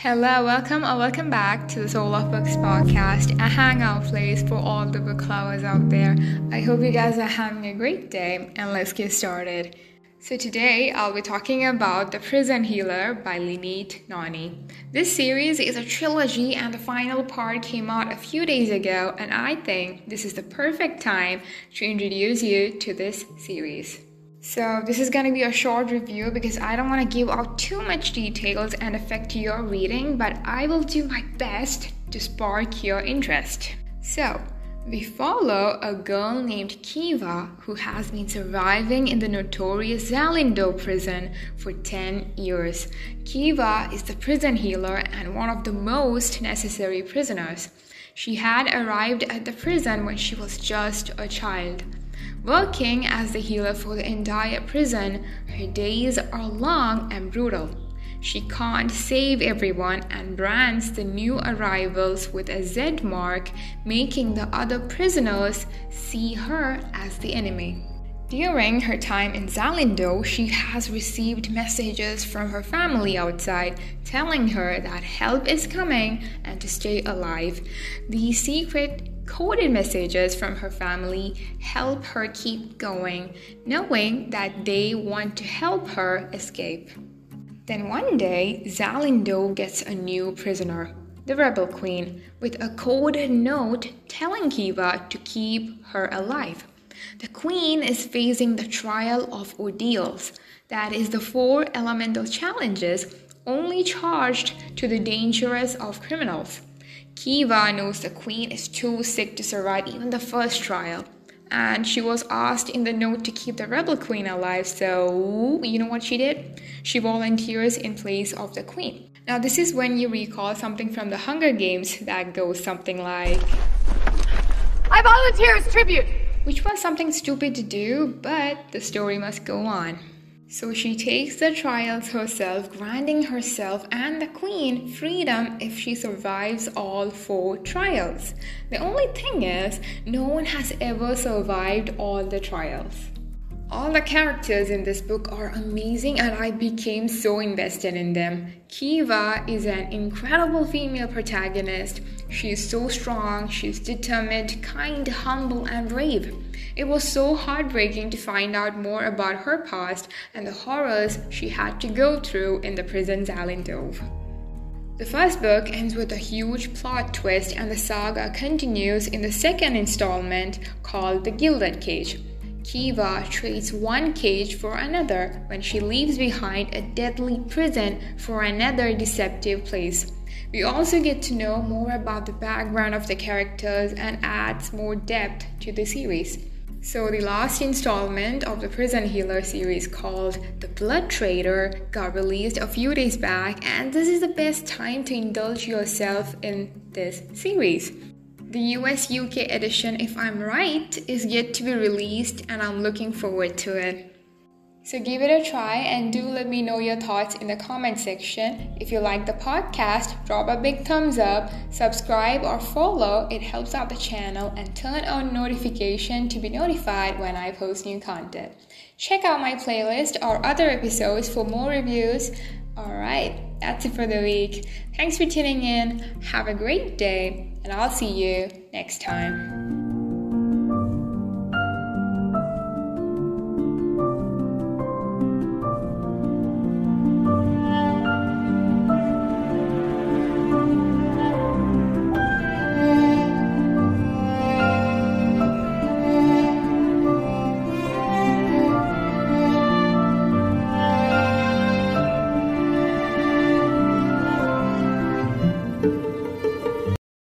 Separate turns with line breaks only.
Hello, welcome or welcome back to the Soul of Books podcast, a hangout place for all the book lovers out there. I hope you guys are having a great day and let's get started. So, today I'll be talking about The Prison Healer by Lynette Noni. This series is a trilogy, and the final part came out a few days ago, and I think this is the perfect time to introduce you to this series. So, this is going to be a short review because I don't want to give out too much details and affect your reading, but I will do my best to spark your interest. So, we follow a girl named Kiva who has been surviving in the notorious Zalindov prison for 10 years. Kiva is the prison healer and one of the most necessary prisoners. She had arrived at the prison when she was just a child. Working as the healer for the entire prison, her days are long and brutal. She can't save everyone and brands the new arrivals with a Z mark, making the other prisoners see her as the enemy. During her time in Zalindov, she has received messages from her family outside telling her that help is coming and to stay alive. The secret coded messages from her family help her keep going, knowing that they want to help her escape. Then one day, Zalindov gets a new prisoner, the Rebel Queen, with a coded note telling Kiva to keep her alive. The Queen is facing the trial of ordeals, that is, the four elemental challenges only charged to the dangerous of criminals. Kiva knows the queen is too sick to survive even the first trial. And she was asked in the note to keep the rebel queen alive, so you know what she did? She volunteers in place of the queen. Now, this is when you recall something from the Hunger Games that goes something like
I volunteer as tribute!
Which was something stupid to do, but the story must go on. So she takes the trials herself, granting herself and the queen freedom if she survives all four trials. The only thing is, no one has ever survived all the trials. All the characters in this book are amazing and I became so invested in them. Kiva is an incredible female protagonist. She is so strong, she's determined, kind, humble, and brave. It was so heartbreaking to find out more about her past and the horrors she had to go through in the prison Zalindov. The first book ends with a huge plot twist, and the saga continues in the second installment called The Gilded Cage. Kiva trades one cage for another when she leaves behind a deadly prison for another deceptive place. We also get to know more about the background of the characters and adds more depth to the series. So, the last installment of the Prison Healer series called The Blood Traitor got released a few days back, and this is the best time to indulge yourself in this series. The US UK edition, if I'm right, is yet to be released, and I'm looking forward to it. So give it a try and do let me know your thoughts in the comment section. If you like the podcast, drop a big thumbs up, subscribe or follow. It helps out the channel and turn on notification to be notified when I post new content. Check out my playlist or other episodes for more reviews. All right, that's it for the week. Thanks for tuning in. Have a great day and I'll see you next time.